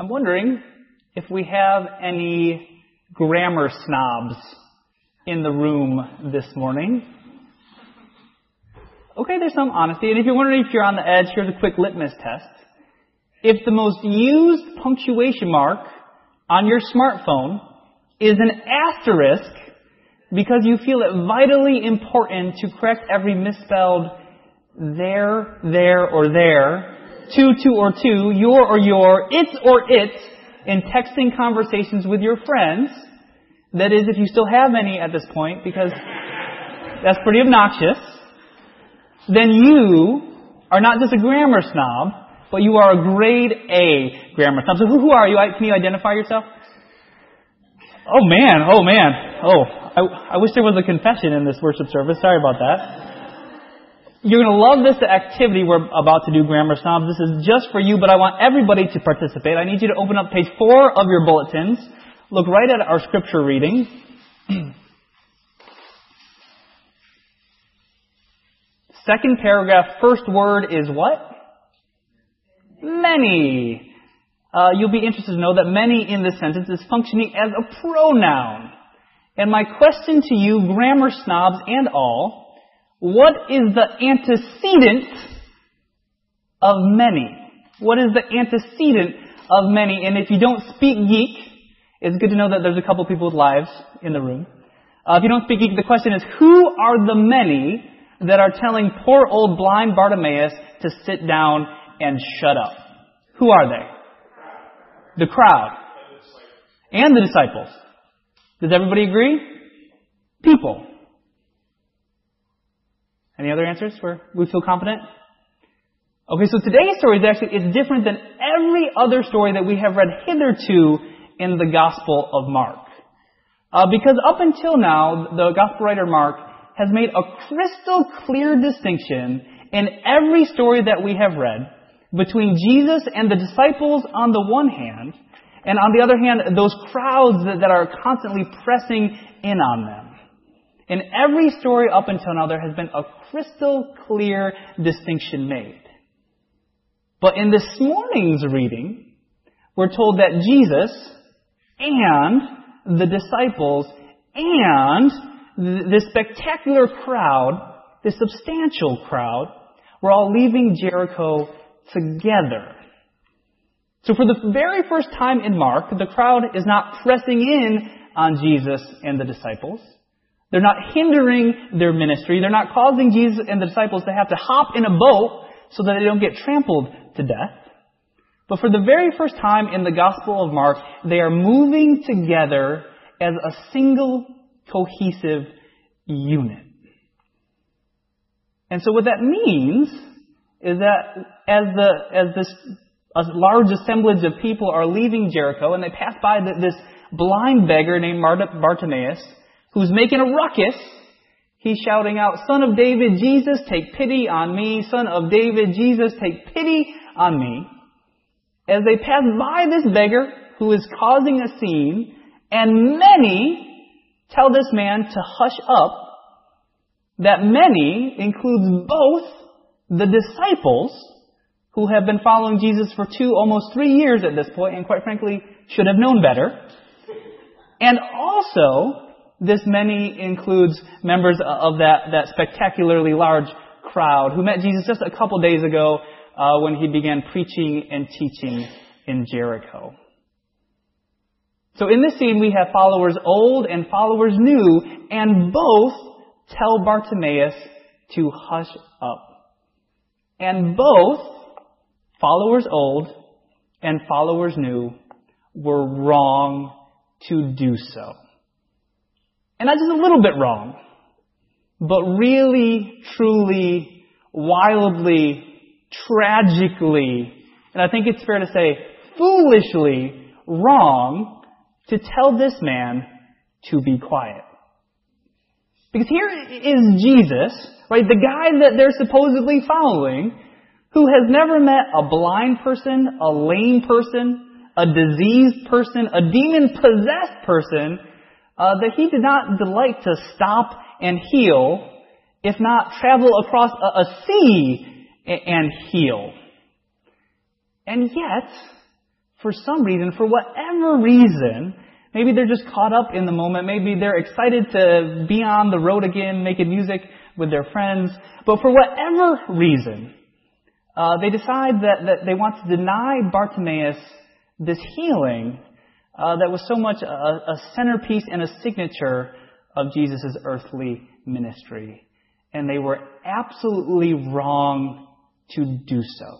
I'm wondering if we have any grammar snobs in the room this morning. Okay, there's some honesty. And if you're wondering if you're on the edge, here's a quick litmus test. If the most used punctuation mark on your smartphone is an asterisk because you feel it vitally important to correct every misspelled there, there, or there, to, to, or two, your or your, its or its, in texting conversations with your friends. That is, if you still have any at this point, because that's pretty obnoxious. Then you are not just a grammar snob, but you are a grade A grammar snob. So who, who are you? Can you identify yourself? Oh man, oh man, oh, I, I wish there was a confession in this worship service. Sorry about that. You're going to love this activity we're about to do, Grammar Snobs. This is just for you, but I want everybody to participate. I need you to open up page four of your bulletins. Look right at our scripture reading. Second paragraph, first word is what? Many. Uh, you'll be interested to know that many in this sentence is functioning as a pronoun. And my question to you, grammar snobs and all, what is the antecedent of many? What is the antecedent of many? And if you don't speak geek, it's good to know that there's a couple people with lives in the room. Uh, if you don't speak geek, the question is, who are the many that are telling poor old blind Bartimaeus to sit down and shut up? Who are they? The crowd. And the disciples. Does everybody agree? People. Any other answers where we feel confident? Okay, so today's story is actually is different than every other story that we have read hitherto in the Gospel of Mark. Uh, because up until now, the Gospel writer Mark has made a crystal clear distinction in every story that we have read between Jesus and the disciples on the one hand, and on the other hand, those crowds that, that are constantly pressing in on them. In every story up until now, there has been a crystal clear distinction made. But in this morning's reading, we're told that Jesus and the disciples and this spectacular crowd, this substantial crowd, were all leaving Jericho together. So for the very first time in Mark, the crowd is not pressing in on Jesus and the disciples. They're not hindering their ministry. They're not causing Jesus and the disciples to have to hop in a boat so that they don't get trampled to death. But for the very first time in the Gospel of Mark, they are moving together as a single cohesive unit. And so what that means is that as the, as this a large assemblage of people are leaving Jericho and they pass by this blind beggar named Bartimaeus, who's making a ruckus. He's shouting out, Son of David, Jesus, take pity on me. Son of David, Jesus, take pity on me. As they pass by this beggar who is causing a scene, and many tell this man to hush up, that many includes both the disciples who have been following Jesus for two, almost three years at this point, and quite frankly, should have known better. And also this many includes members of that, that spectacularly large crowd who met Jesus just a couple days ago uh, when he began preaching and teaching in Jericho. So in this scene we have followers old and followers new, and both tell Bartimaeus to hush up. And both followers old and followers new were wrong to do so. And that's just a little bit wrong, but really, truly, wildly, tragically, and I think it's fair to say foolishly wrong to tell this man to be quiet. Because here is Jesus, right, the guy that they're supposedly following, who has never met a blind person, a lame person, a diseased person, a demon possessed person, uh, that he did not delight to stop and heal, if not travel across a, a sea and heal. And yet, for some reason, for whatever reason, maybe they're just caught up in the moment, maybe they're excited to be on the road again, making music with their friends, but for whatever reason, uh, they decide that, that they want to deny Bartimaeus this healing uh, that was so much a, a centerpiece and a signature of Jesus' earthly ministry. And they were absolutely wrong to do so.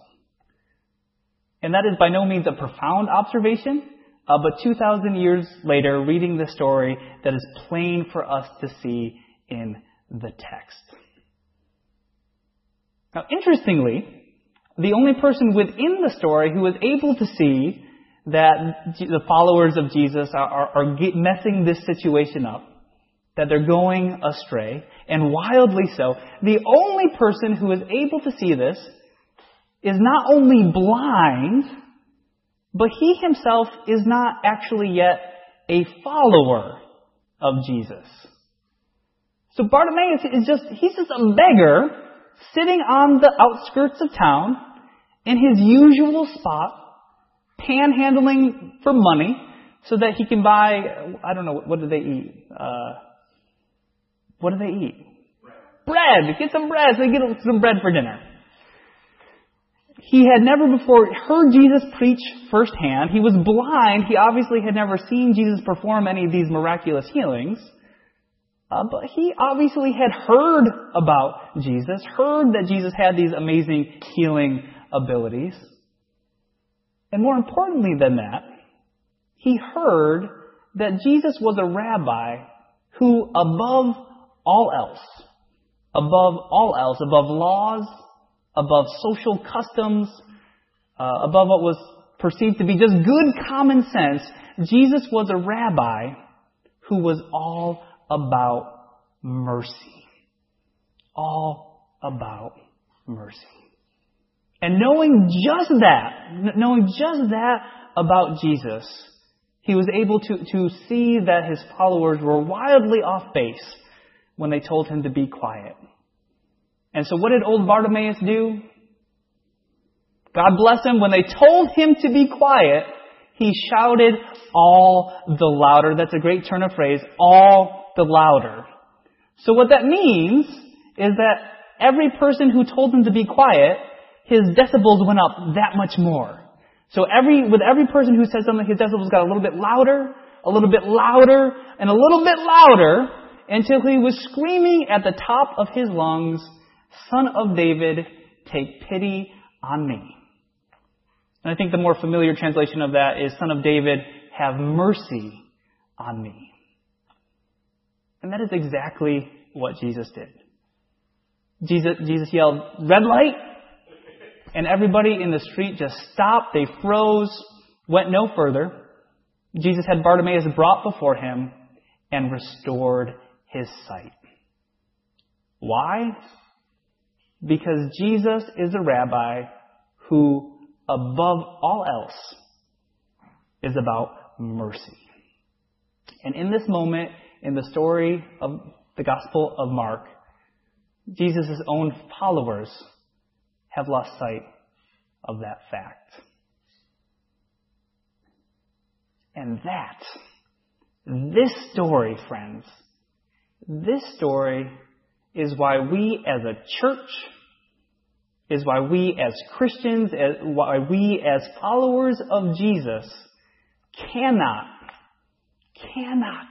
And that is by no means a profound observation, uh, but 2,000 years later, reading the story, that is plain for us to see in the text. Now, interestingly, the only person within the story who was able to see that the followers of Jesus are, are, are messing this situation up, that they're going astray, and wildly so, the only person who is able to see this is not only blind, but he himself is not actually yet a follower of Jesus. So Bartimaeus is just, he's just a beggar sitting on the outskirts of town in his usual spot, panhandling for money so that he can buy, I don't know, what do they eat? Uh, what do they eat? Bread. Get some bread so they get some bread for dinner. He had never before heard Jesus preach firsthand. He was blind. He obviously had never seen Jesus perform any of these miraculous healings. Uh, but he obviously had heard about Jesus, heard that Jesus had these amazing healing abilities. And more importantly than that, he heard that Jesus was a rabbi who, above all else, above all else, above laws, above social customs, uh, above what was perceived to be just good common sense, Jesus was a rabbi who was all about mercy. All about mercy. And knowing just that, knowing just that about Jesus, he was able to, to see that his followers were wildly off base when they told him to be quiet. And so what did old Bartimaeus do? God bless him. When they told him to be quiet, he shouted all the louder. That's a great turn of phrase. All the louder. So what that means is that every person who told him to be quiet, his decibels went up that much more. So every, with every person who said something, his decibels got a little bit louder, a little bit louder, and a little bit louder, until he was screaming at the top of his lungs, Son of David, take pity on me. And I think the more familiar translation of that is, Son of David, have mercy on me. And that is exactly what Jesus did. Jesus, Jesus yelled, red light! And everybody in the street just stopped. They froze, went no further. Jesus had Bartimaeus brought before him and restored his sight. Why? Because Jesus is a rabbi who, above all else, is about mercy. And in this moment, in the story of the Gospel of Mark, Jesus' own followers have lost sight of that fact. And that, this story, friends, this story is why we as a church, is why we as Christians, why we as followers of Jesus cannot, cannot,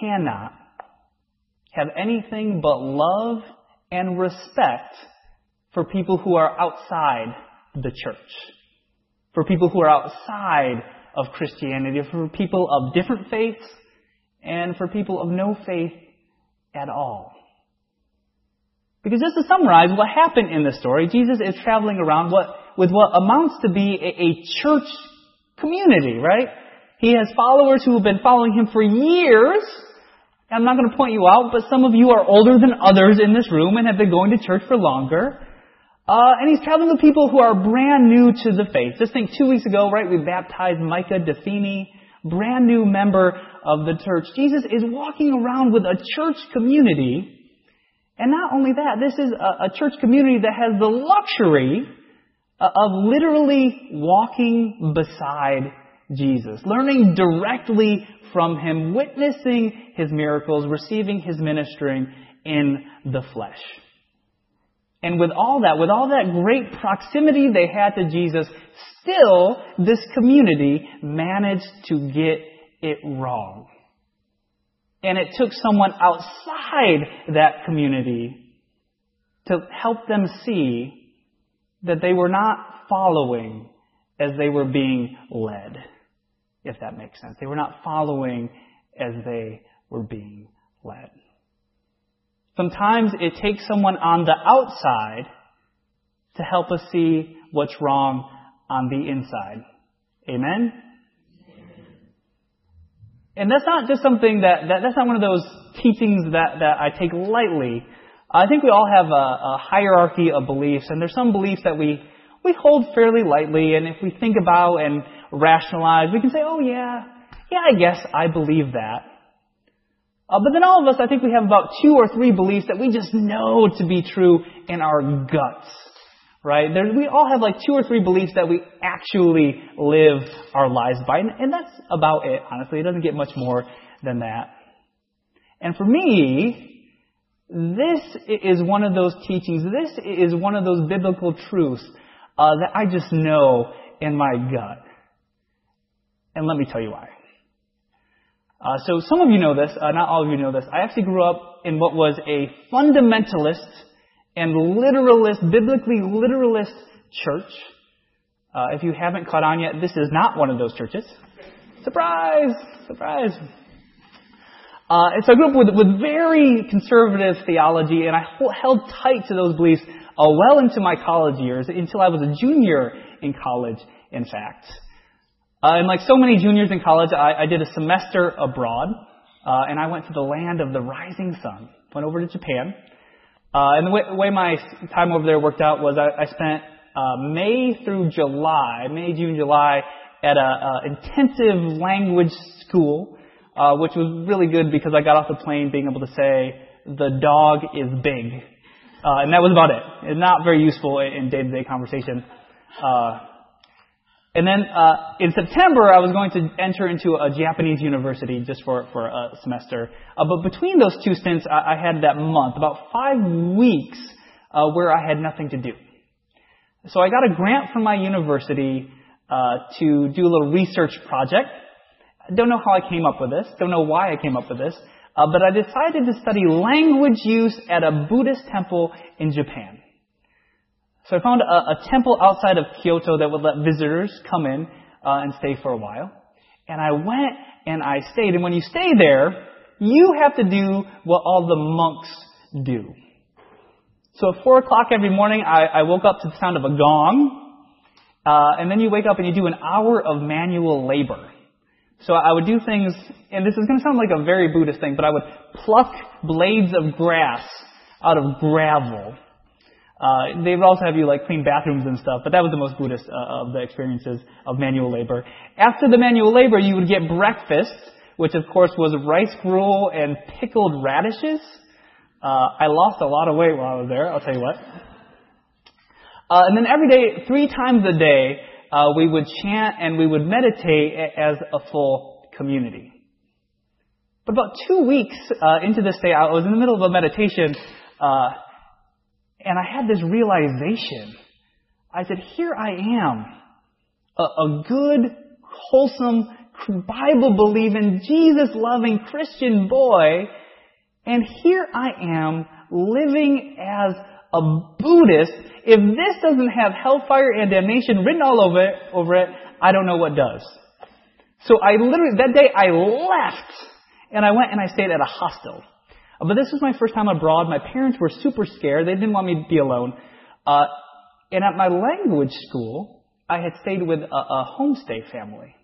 cannot have anything but love and respect for people who are outside the church, for people who are outside of Christianity, for people of different faiths, and for people of no faith at all. Because just to summarize what happened in the story, Jesus is traveling around what, with what amounts to be a, a church community, right? He has followers who have been following him for years. I'm not going to point you out, but some of you are older than others in this room and have been going to church for longer. Uh, and he's traveling with people who are brand new to the faith. Just think two weeks ago, right, we baptized Micah Defini, brand new member of the church. Jesus is walking around with a church community. And not only that, this is a, a church community that has the luxury uh, of literally walking beside Jesus, learning directly from Him, witnessing His miracles, receiving His ministering in the flesh. And with all that, with all that great proximity they had to Jesus, still this community managed to get it wrong. And it took someone outside that community to help them see that they were not following as they were being led, if that makes sense. They were not following as they were being led. Sometimes it takes someone on the outside to help us see what's wrong on the inside. Amen? And that's not just something that, that that's not one of those teachings that, that I take lightly. I think we all have a, a hierarchy of beliefs, and there's some beliefs that we, we hold fairly lightly, and if we think about and rationalize, we can say, oh yeah, yeah, I guess I believe that. Uh, but then all of us, I think we have about two or three beliefs that we just know to be true in our guts. Right? There, we all have like two or three beliefs that we actually live our lives by, and, and that's about it, honestly. It doesn't get much more than that. And for me, this is one of those teachings, this is one of those biblical truths uh, that I just know in my gut. And let me tell you why. Uh, so some of you know this, uh, not all of you know this. I actually grew up in what was a fundamentalist and literalist, biblically literalist church. Uh, if you haven't caught on yet, this is not one of those churches. Surprise! Surprise! Uh, and so I grew up with, with very conservative theology, and I held tight to those beliefs uh, well into my college years, until I was a junior in college, in fact. Uh, and like so many juniors in college, I, I did a semester abroad, uh, and I went to the land of the rising sun. Went over to Japan. Uh, and the way, way, my time over there worked out was I, I spent uh, May through July, May, June, July, at a, a intensive language school, uh, which was really good because I got off the plane being able to say, the dog is big. Uh, and that was about it. It's not very useful in day-to-day conversation. Uh, and then uh, in September, I was going to enter into a Japanese university just for, for a semester. Uh, but between those two stints, I, I had that month, about five weeks, uh, where I had nothing to do. So I got a grant from my university uh, to do a little research project. I Don't know how I came up with this. Don't know why I came up with this. Uh, but I decided to study language use at a Buddhist temple in Japan. So I found a, a temple outside of Kyoto that would let visitors come in uh, and stay for a while. And I went and I stayed. And when you stay there, you have to do what all the monks do. So at 4 o'clock every morning, I, I woke up to the sound of a gong. Uh, and then you wake up and you do an hour of manual labor. So I would do things, and this is going to sound like a very Buddhist thing, but I would pluck blades of grass out of gravel uh, they would also have you like clean bathrooms and stuff, but that was the most Buddhist uh, of the experiences of manual labor. After the manual labor, you would get breakfast, which of course was rice gruel and pickled radishes. Uh, I lost a lot of weight while I was there, I'll tell you what. Uh, and then every day, three times a day, uh, we would chant and we would meditate as a full community. But about two weeks uh, into this day, I was in the middle of a meditation, uh, and I had this realization. I said, here I am, a, a good, wholesome, Bible believing, Jesus loving Christian boy, and here I am living as a Buddhist. If this doesn't have hellfire and damnation written all over it, over it, I don't know what does. So I literally, that day I left and I went and I stayed at a hostel. Uh, but this was my first time abroad. My parents were super scared. They didn't want me to be alone. Uh, and at my language school, I had stayed with a, a homestay family.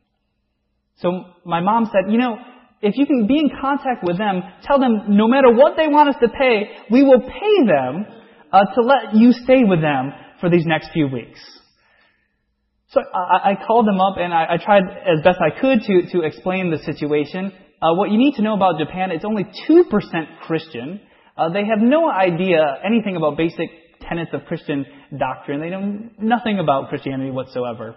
So my mom said, you know, if you can be in contact with them, tell them no matter what they want us to pay, we will pay them uh, to let you stay with them for these next few weeks. So I, I called them up and I, I tried as best I could to, to explain the situation uh, what you need to know about Japan, it's only 2% Christian. Uh, they have no idea anything about basic tenets of Christian doctrine. They know nothing about Christianity whatsoever.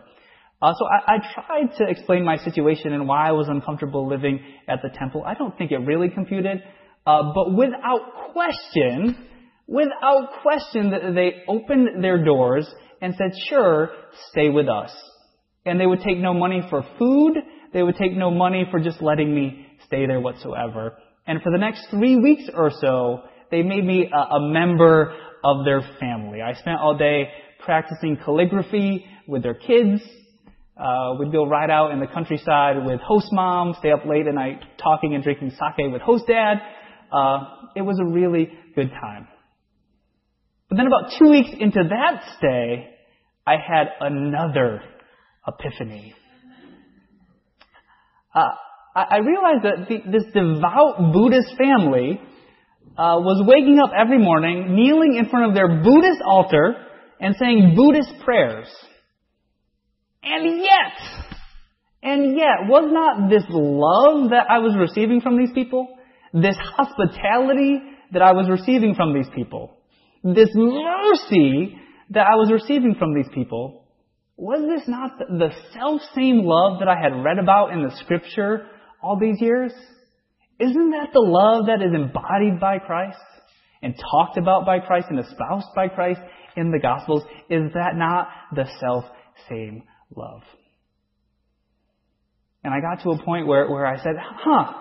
Uh, so I, I tried to explain my situation and why I was uncomfortable living at the temple. I don't think it really computed, uh, but without question, without question, they opened their doors and said, "Sure, stay with us." And they would take no money for food. They would take no money for just letting me stay there whatsoever. And for the next three weeks or so, they made me a, a member of their family. I spent all day practicing calligraphy with their kids. Uh, we'd go ride out in the countryside with host mom, stay up late at night talking and drinking sake with host dad. Uh, it was a really good time. But then about two weeks into that stay, I had another epiphany. Uh, I realized that the, this devout Buddhist family uh, was waking up every morning, kneeling in front of their Buddhist altar, and saying Buddhist prayers. And yet, and yet, was not this love that I was receiving from these people, this hospitality that I was receiving from these people, this mercy that I was receiving from these people, was this not the self same love that I had read about in the scripture all these years? Isn't that the love that is embodied by Christ and talked about by Christ and espoused by Christ in the Gospels? Is that not the self same love? And I got to a point where, where I said, huh,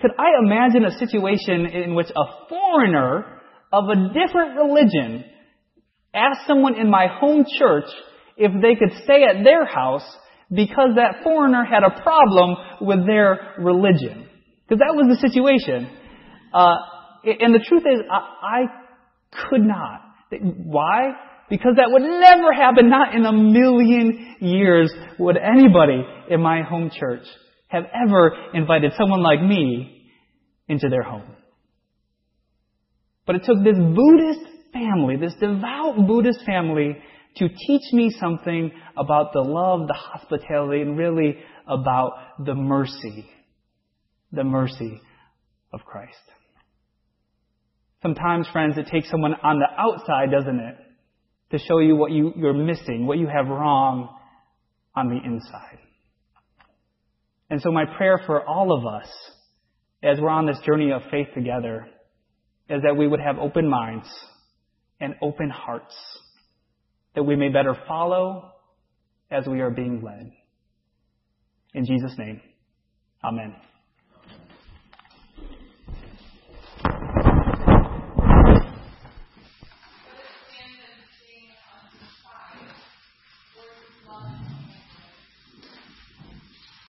could I imagine a situation in which a foreigner of a different religion asked someone in my home church if they could stay at their house because that foreigner had a problem with their religion. Because that was the situation. Uh, and the truth is, I, I could not. Why? Because that would never happen, not in a million years would anybody in my home church have ever invited someone like me into their home. But it took this Buddhist family, this devout Buddhist family, to teach me something about the love, the hospitality, and really about the mercy, the mercy of Christ. Sometimes, friends, it takes someone on the outside, doesn't it, to show you what you, you're missing, what you have wrong on the inside. And so my prayer for all of us as we're on this journey of faith together is that we would have open minds and open hearts that we may better follow as we are being led. In Jesus' name, Amen.